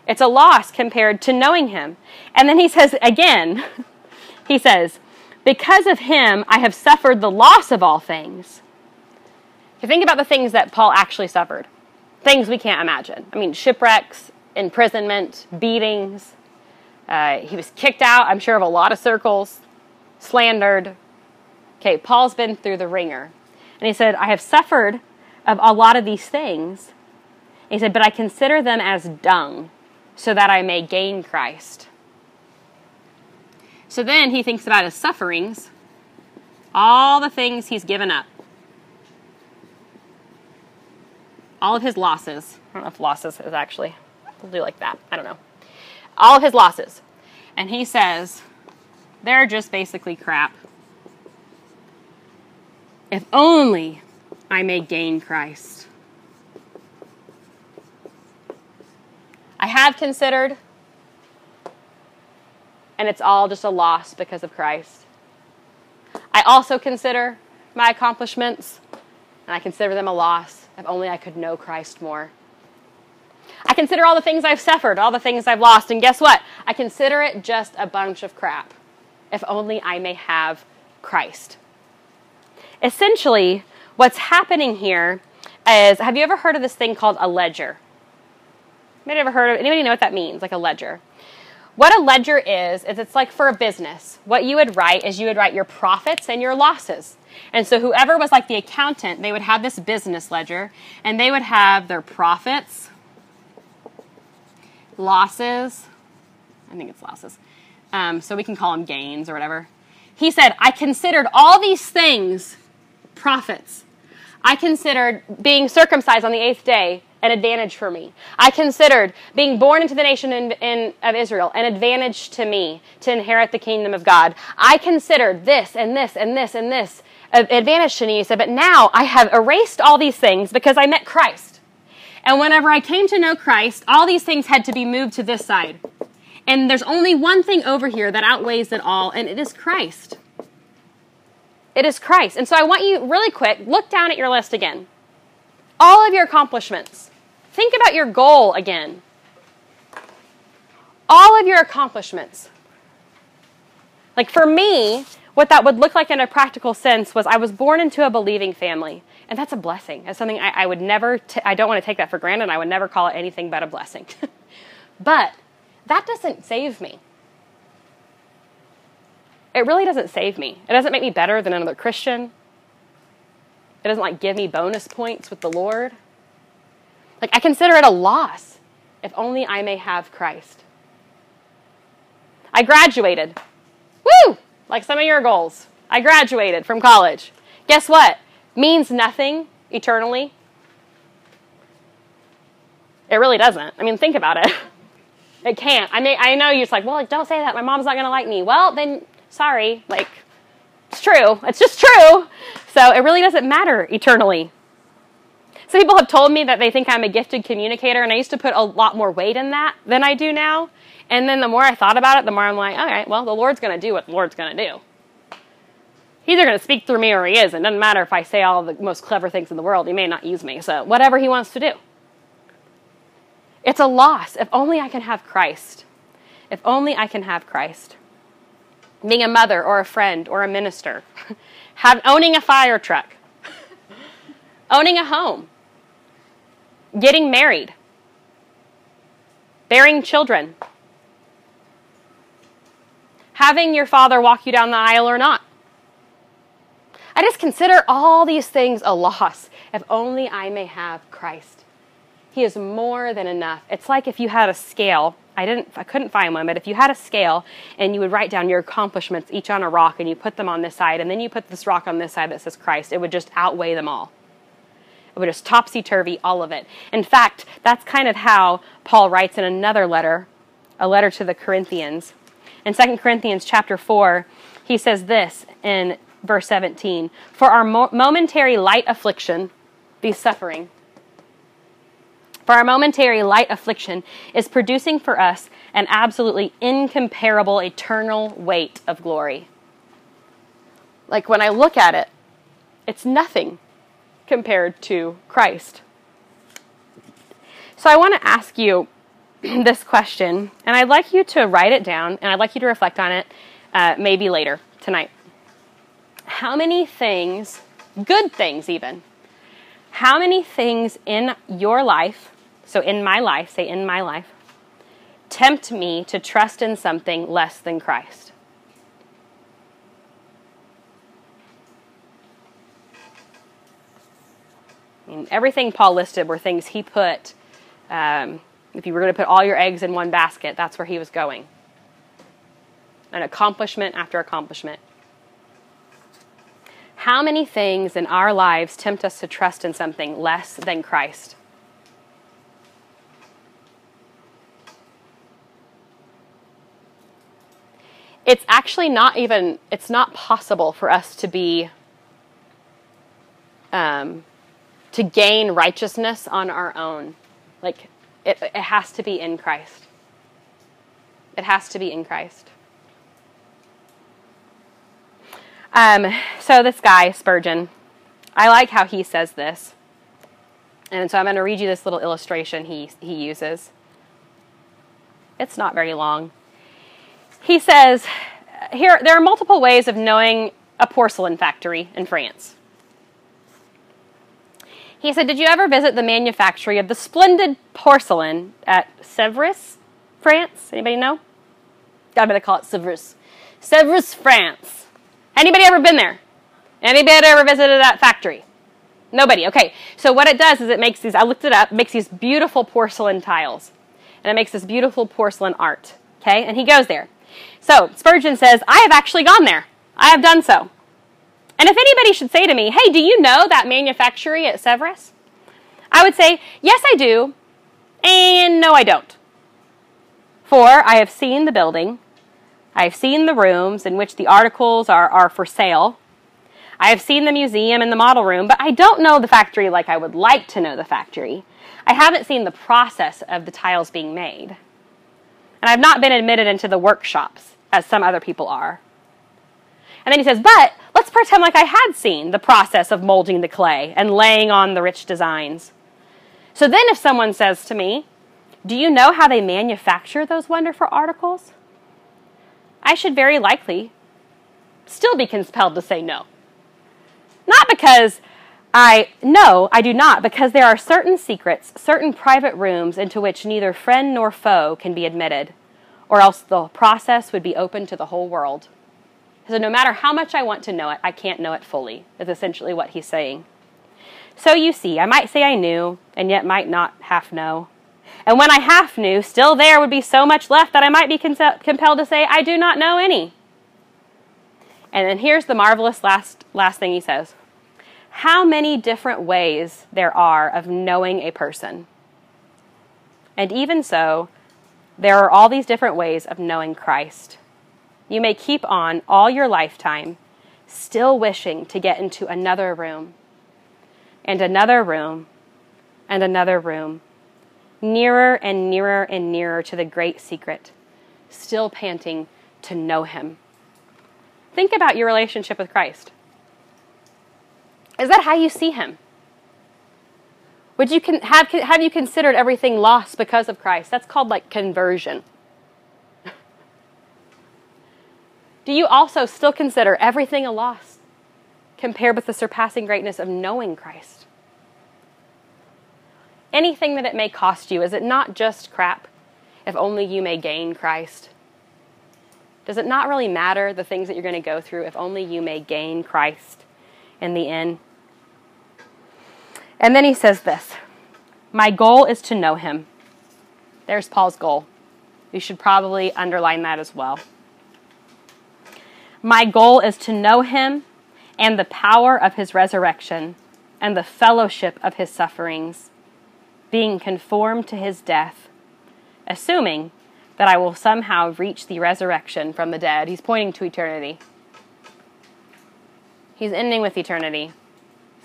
It's a loss compared to knowing him. And then he says again, [laughs] he says, Because of him, I have suffered the loss of all things. You think about the things that Paul actually suffered, things we can't imagine. I mean, shipwrecks, imprisonment, beatings. Uh, he was kicked out, I'm sure, of a lot of circles, slandered. Okay, Paul's been through the ringer. And he said, I have suffered of a lot of these things. he said, but I consider them as dung so that I may gain Christ. So then he thinks about his sufferings, all the things he's given up, all of his losses. I don't know if losses is actually, we'll do like that. I don't know. All of his losses. And he says, they're just basically crap. If only I may gain Christ. Have considered, and it's all just a loss because of Christ. I also consider my accomplishments, and I consider them a loss if only I could know Christ more. I consider all the things I've suffered, all the things I've lost, and guess what? I consider it just a bunch of crap if only I may have Christ. Essentially, what's happening here is have you ever heard of this thing called a ledger? Anybody ever heard of anybody know what that means? Like a ledger. What a ledger is, is it's like for a business. What you would write is you would write your profits and your losses. And so whoever was like the accountant, they would have this business ledger and they would have their profits, losses, I think it's losses. Um, so we can call them gains or whatever. He said, I considered all these things profits. I considered being circumcised on the eighth day an advantage for me. I considered being born into the nation in, in, of Israel an advantage to me to inherit the kingdom of God. I considered this and this and this and this advantage to me. He said, but now I have erased all these things because I met Christ. And whenever I came to know Christ, all these things had to be moved to this side. And there's only one thing over here that outweighs it all, and it is Christ. It is Christ. And so I want you, really quick, look down at your list again. All of your accomplishments. Think about your goal again. All of your accomplishments. Like for me, what that would look like in a practical sense was I was born into a believing family. And that's a blessing. That's something I, I would never, t- I don't want to take that for granted. I would never call it anything but a blessing. [laughs] but that doesn't save me. It really doesn't save me. It doesn't make me better than another Christian. It doesn't like give me bonus points with the Lord. Like, I consider it a loss if only I may have Christ. I graduated. Woo! Like some of your goals. I graduated from college. Guess what? Means nothing eternally. It really doesn't. I mean, think about it. [laughs] It can't. I mean, I know you're just like, well, don't say that. My mom's not going to like me. Well, then, sorry. Like, it's true. It's just true. So it really doesn't matter eternally. Some people have told me that they think I'm a gifted communicator, and I used to put a lot more weight in that than I do now. And then the more I thought about it, the more I'm like, all right, well, the Lord's going to do what the Lord's going to do. He's either going to speak through me or he isn't. It doesn't matter if I say all the most clever things in the world. He may not use me. So whatever he wants to do. It's a loss. If only I can have Christ. If only I can have Christ. Being a mother or a friend or a minister. [laughs] have, owning a fire truck. [laughs] owning a home getting married, bearing children, having your father walk you down the aisle or not. I just consider all these things a loss if only I may have Christ. He is more than enough. It's like if you had a scale. I didn't I couldn't find one, but if you had a scale and you would write down your accomplishments each on a rock and you put them on this side and then you put this rock on this side that says Christ, it would just outweigh them all. It just topsy turvy all of it. In fact, that's kind of how Paul writes in another letter, a letter to the Corinthians. In 2 Corinthians chapter 4, he says this in verse 17 For our mo- momentary light affliction, the suffering, for our momentary light affliction is producing for us an absolutely incomparable eternal weight of glory. Like when I look at it, it's nothing compared to Christ. So I want to ask you [clears throat] this question, and I'd like you to write it down, and I'd like you to reflect on it uh, maybe later tonight. How many things, good things even, how many things in your life so, in my life, say in my life, tempt me to trust in something less than Christ. I mean, everything Paul listed were things he put. Um, if you were going to put all your eggs in one basket, that's where he was going. An accomplishment after accomplishment. How many things in our lives tempt us to trust in something less than Christ? it's actually not even it's not possible for us to be um, to gain righteousness on our own. Like it, it has to be in christ. It has to be in christ. Um, so this guy spurgeon i like how he says this. And so i'm going to read you this little illustration he, he uses. It's not very long. He says here there are multiple ways of knowing a porcelain factory in France. He said, Did you ever visit the manufactory of the splendid porcelain at Sèvres, France? Anybody know? I'm going to call it Sèvres. Sèvres, France. Anybody ever been there? Anybody ever visited that factory? Nobody. Okay. So what it does is it makes these, I looked it up, makes these beautiful porcelain tiles. And it makes this beautiful porcelain art. Okay? And he goes there. So Spurgeon says, I have actually gone there. I have done so. And if anybody should say to me, hey, do you know that manufactory at Sèvres? I would say, yes, I do, and no, I don't. For I have seen the building, I have seen the rooms in which the articles are, are for sale, I have seen the museum and the model room, but I don't know the factory like I would like to know the factory. I haven't seen the process of the tiles being made and I've not been admitted into the workshops as some other people are. And then he says, but let's pretend like I had seen the process of molding the clay and laying on the rich designs. So then if someone says to me, do you know how they manufacture those wonderful articles? I should very likely still be compelled to say no. Not because I know I do not, because there are certain secrets, certain private rooms into which neither friend nor foe can be admitted, or else the process would be open to the whole world. So no matter how much I want to know it, I can't know it fully, is essentially what he's saying. So you see, I might say I knew, and yet might not half know. And when I half knew, still there would be so much left that I might be compelled to say, I do not know any. And then here's the marvelous last, last thing he says how many different ways there are of knowing a person. And even so, there are all these different ways of knowing Christ. You may keep on all your lifetime still wishing to get into another room, and another room, and another room, nearer and nearer and nearer to the great secret, still panting to know Him. Think about your relationship with Christ. Is that how you see him? Would you con- have, have you considered everything lost because of Christ? That's called like conversion. Do you also still consider everything a loss compared with the surpassing greatness of knowing Christ? anything that it may cost you, is it not just crap? If only you may gain Christ. Does it not really matter the things that you're going to go through if only you may gain Christ in the end? And then he says this My goal is to know him. There's Paul's goal. You should probably underline that as well. My goal is to know him and the power of his resurrection and the fellowship of his sufferings, being conformed to his death, assuming that I will somehow reach the resurrection from the dead. He's pointing to eternity. He's ending with eternity.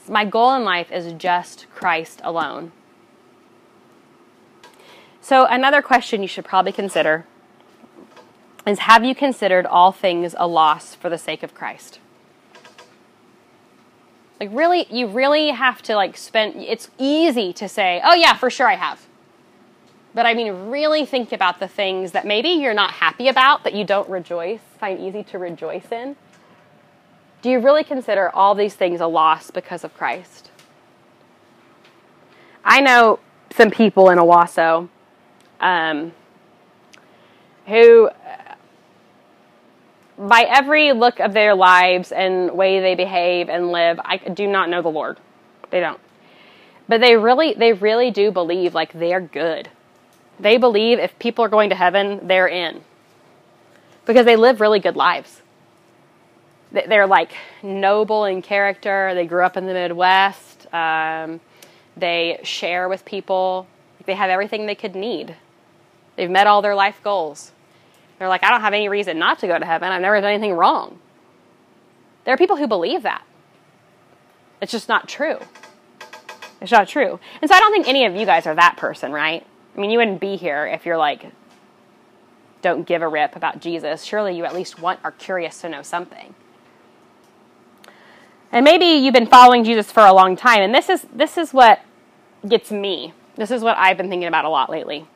My goal in life is just Christ alone. So, another question you should probably consider is Have you considered all things a loss for the sake of Christ? Like, really, you really have to, like, spend, it's easy to say, oh, yeah, for sure I have. But I mean, really think about the things that maybe you're not happy about, that you don't rejoice, find easy to rejoice in. Do you really consider all these things a loss because of Christ? I know some people in Owasso um, who, by every look of their lives and way they behave and live, I do not know the Lord. They don't. But they really, they really do believe like they're good. They believe if people are going to heaven, they're in. Because they live really good lives. They're like noble in character. They grew up in the Midwest. Um, they share with people. They have everything they could need. They've met all their life goals. They're like, I don't have any reason not to go to heaven. I've never done anything wrong. There are people who believe that. It's just not true. It's not true. And so I don't think any of you guys are that person, right? I mean, you wouldn't be here if you're like, don't give a rip about Jesus. Surely you at least want are curious to know something. And maybe you've been following Jesus for a long time, and this is this is what gets me. This is what I've been thinking about a lot lately.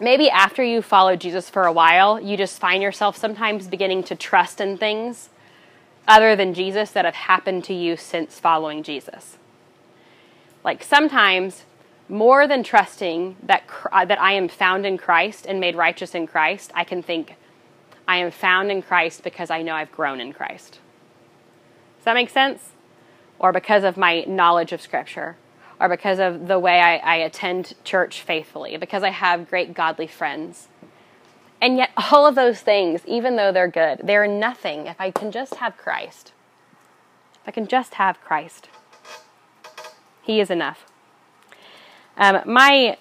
Maybe after you followed Jesus for a while, you just find yourself sometimes beginning to trust in things other than Jesus that have happened to you since following Jesus. Like sometimes more than trusting that uh, that I am found in Christ and made righteous in Christ, I can think I am found in Christ because I know I've grown in Christ. Does that make sense? Or because of my knowledge of Scripture, or because of the way I, I attend church faithfully, because I have great godly friends. And yet, all of those things, even though they're good, they're nothing if I can just have Christ. If I can just have Christ, He is enough. Um, my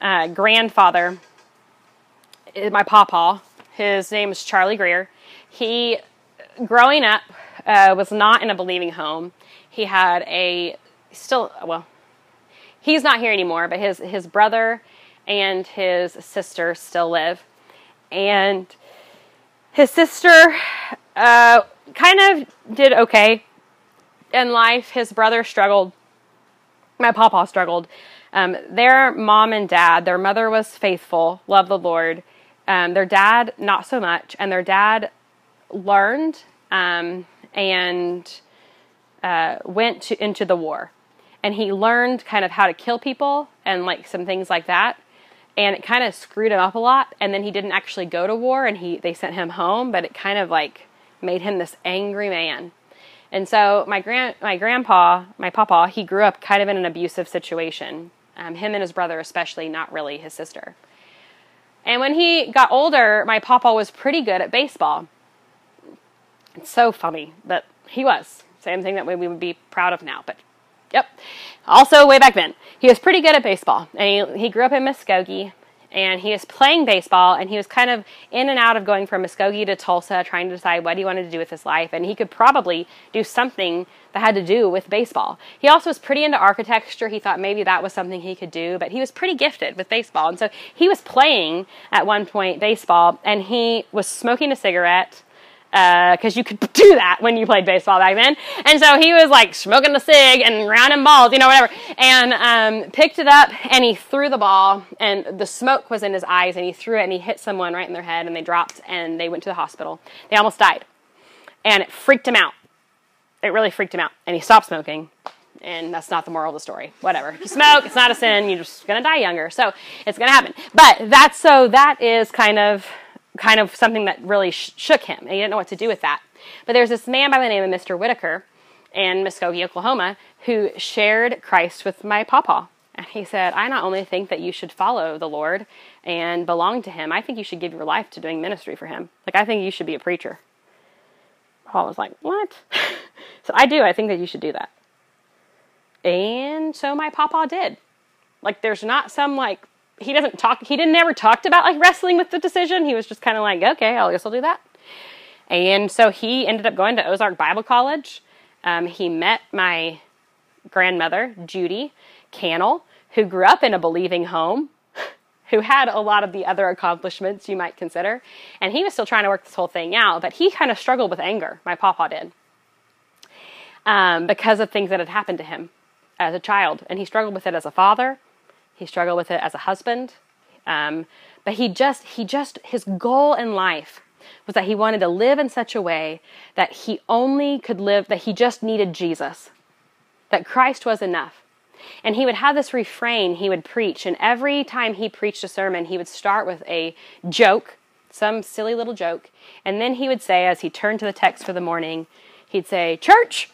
uh, grandfather, my papa, his name is Charlie Greer. He, growing up, uh, was not in a believing home. He had a still well, he's not here anymore, but his his brother and his sister still live, and his sister uh, kind of did okay in life. His brother struggled. My papa struggled. Um, their mom and dad, their mother was faithful, loved the Lord. Um, their dad, not so much. And their dad learned um, and uh, went to, into the war. And he learned kind of how to kill people and like some things like that. And it kind of screwed him up a lot. And then he didn't actually go to war and he, they sent him home, but it kind of like made him this angry man. And so my grand my grandpa, my papa, he grew up kind of in an abusive situation. Um, him and his brother, especially, not really his sister. And when he got older, my papa was pretty good at baseball. It's so funny that he was. Same thing that we would be proud of now, but yep. Also, way back then, he was pretty good at baseball. And he, he grew up in Muskogee, and he was playing baseball and he was kind of in and out of going from Muskogee to Tulsa trying to decide what he wanted to do with his life and he could probably do something that had to do with baseball. He also was pretty into architecture. He thought maybe that was something he could do, but he was pretty gifted with baseball. And so he was playing at one point baseball and he was smoking a cigarette because uh, you could [laughs] do that when you played baseball back then. And so he was like smoking a cig and rounding balls, you know, whatever, and um, picked it up and he threw the ball, and the smoke was in his eyes, and he threw it and he hit someone right in their head, and they dropped and they went to the hospital. They almost died, and it freaked him out. It really freaked him out, and he stopped smoking, And that's not the moral of the story. Whatever. If you smoke, it's not a sin. You're just gonna die younger. So it's gonna happen. But that's so that is kind of kind of something that really sh- shook him, and he didn't know what to do with that. But there's this man by the name of Mr. Whitaker in Muskogee, Oklahoma, who shared Christ with my papa. And he said, I not only think that you should follow the Lord and belong to Him, I think you should give your life to doing ministry for Him. Like, I think you should be a preacher. Paul was like, What? [laughs] so I do. I think that you should do that. And so my papa did. Like, there's not some, like, he doesn't talk, he didn't ever talked about, like, wrestling with the decision. He was just kind of like, Okay, I guess I'll do that. And so he ended up going to Ozark Bible College. Um, he met my grandmother, Judy Cannell, who grew up in a believing home, [laughs] who had a lot of the other accomplishments you might consider. And he was still trying to work this whole thing out, but he kind of struggled with anger. My papa did. Um, because of things that had happened to him as a child. And he struggled with it as a father, he struggled with it as a husband. Um, but he just, he just, his goal in life was that he wanted to live in such a way that he only could live, that he just needed Jesus, that Christ was enough. And he would have this refrain he would preach, and every time he preached a sermon, he would start with a joke, some silly little joke, and then he would say, as he turned to the text for the morning, he'd say, Church,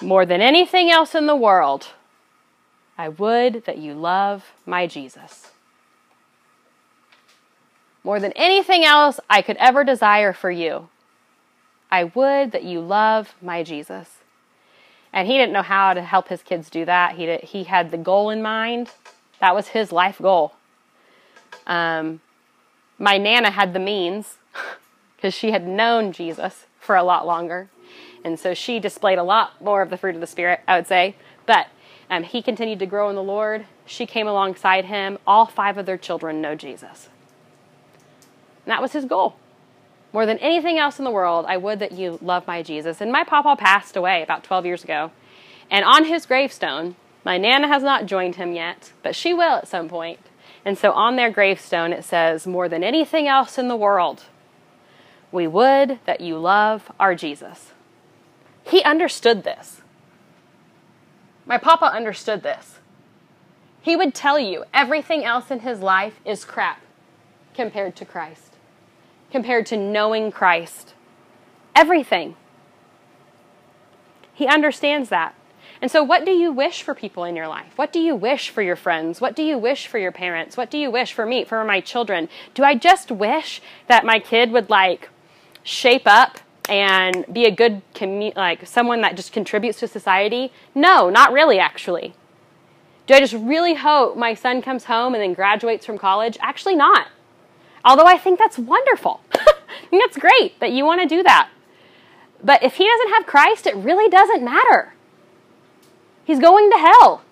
more than anything else in the world, I would that you love my Jesus. More than anything else I could ever desire for you, I would that you love my Jesus. And he didn't know how to help his kids do that. He, did, he had the goal in mind, that was his life goal. Um, my Nana had the means [laughs] because she had known Jesus for a lot longer. And so she displayed a lot more of the fruit of the Spirit, I would say. But um, he continued to grow in the Lord. She came alongside him. All five of their children know Jesus. And that was his goal. More than anything else in the world, I would that you love my Jesus. And my papa passed away about 12 years ago. And on his gravestone, my Nana has not joined him yet, but she will at some point. And so on their gravestone, it says, More than anything else in the world, we would that you love our Jesus. He understood this. My papa understood this. He would tell you everything else in his life is crap compared to Christ, compared to knowing Christ. Everything. He understands that. And so, what do you wish for people in your life? What do you wish for your friends? What do you wish for your parents? What do you wish for me, for my children? Do I just wish that my kid would like shape up and be a good commu- like someone that just contributes to society? No, not really actually. Do I just really hope my son comes home and then graduates from college? Actually not. Although I think that's wonderful. [laughs] That's great that you want to do that. But if he doesn't have Christ, it really doesn't matter. He's going to hell.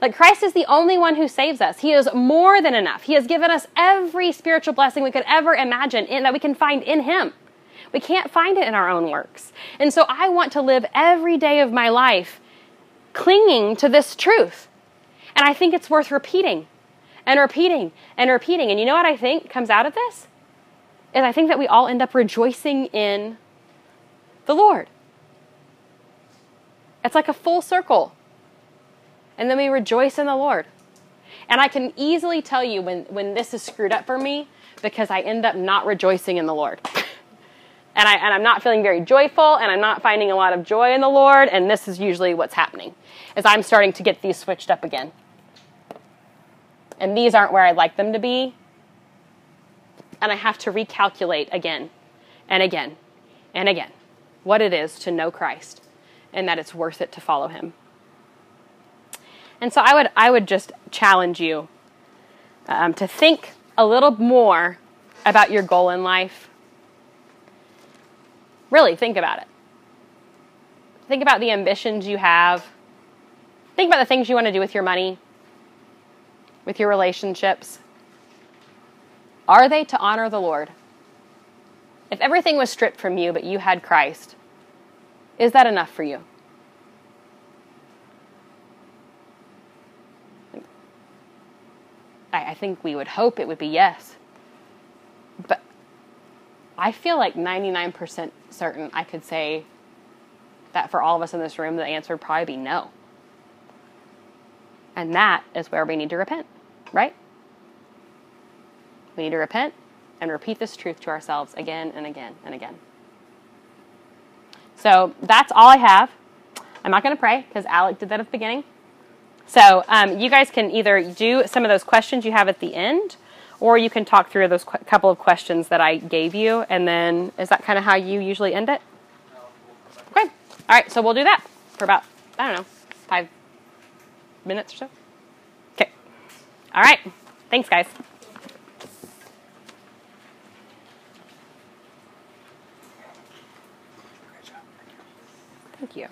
Like Christ is the only one who saves us. He is more than enough. He has given us every spiritual blessing we could ever imagine in, that we can find in Him. We can't find it in our own works. And so I want to live every day of my life clinging to this truth. And I think it's worth repeating and repeating and repeating. And you know what I think comes out of this? Is I think that we all end up rejoicing in the Lord. It's like a full circle. And then we rejoice in the Lord. And I can easily tell you when, when this is screwed up for me because I end up not rejoicing in the Lord. [laughs] and, I, and I'm not feeling very joyful and I'm not finding a lot of joy in the Lord. And this is usually what's happening is I'm starting to get these switched up again. And these aren't where I'd like them to be. And I have to recalculate again and again and again what it is to know Christ and that it's worth it to follow him. And so I would I would just challenge you um, to think a little more about your goal in life. Really think about it. Think about the ambitions you have. Think about the things you want to do with your money, with your relationships. Are they to honor the Lord? If everything was stripped from you but you had Christ, is that enough for you? I, think we would hope it would be yes. I feel like 99% certain I could say that for all of us in this room, the answer would probably be no. And that is where we need to repent, right? We need to repent and repeat this truth to ourselves again and again and again. So that's all I have. I'm not going to pray because Alec did that at the beginning. So um, you guys can either do some of those questions you have at the end, or you can talk through those qu- couple of questions that I gave you. And then, is that kind of how you usually end it? Okay. All right. So we'll do that for about, I don't know, five minutes or so. Okay. All right. Thanks, guys. Thank you.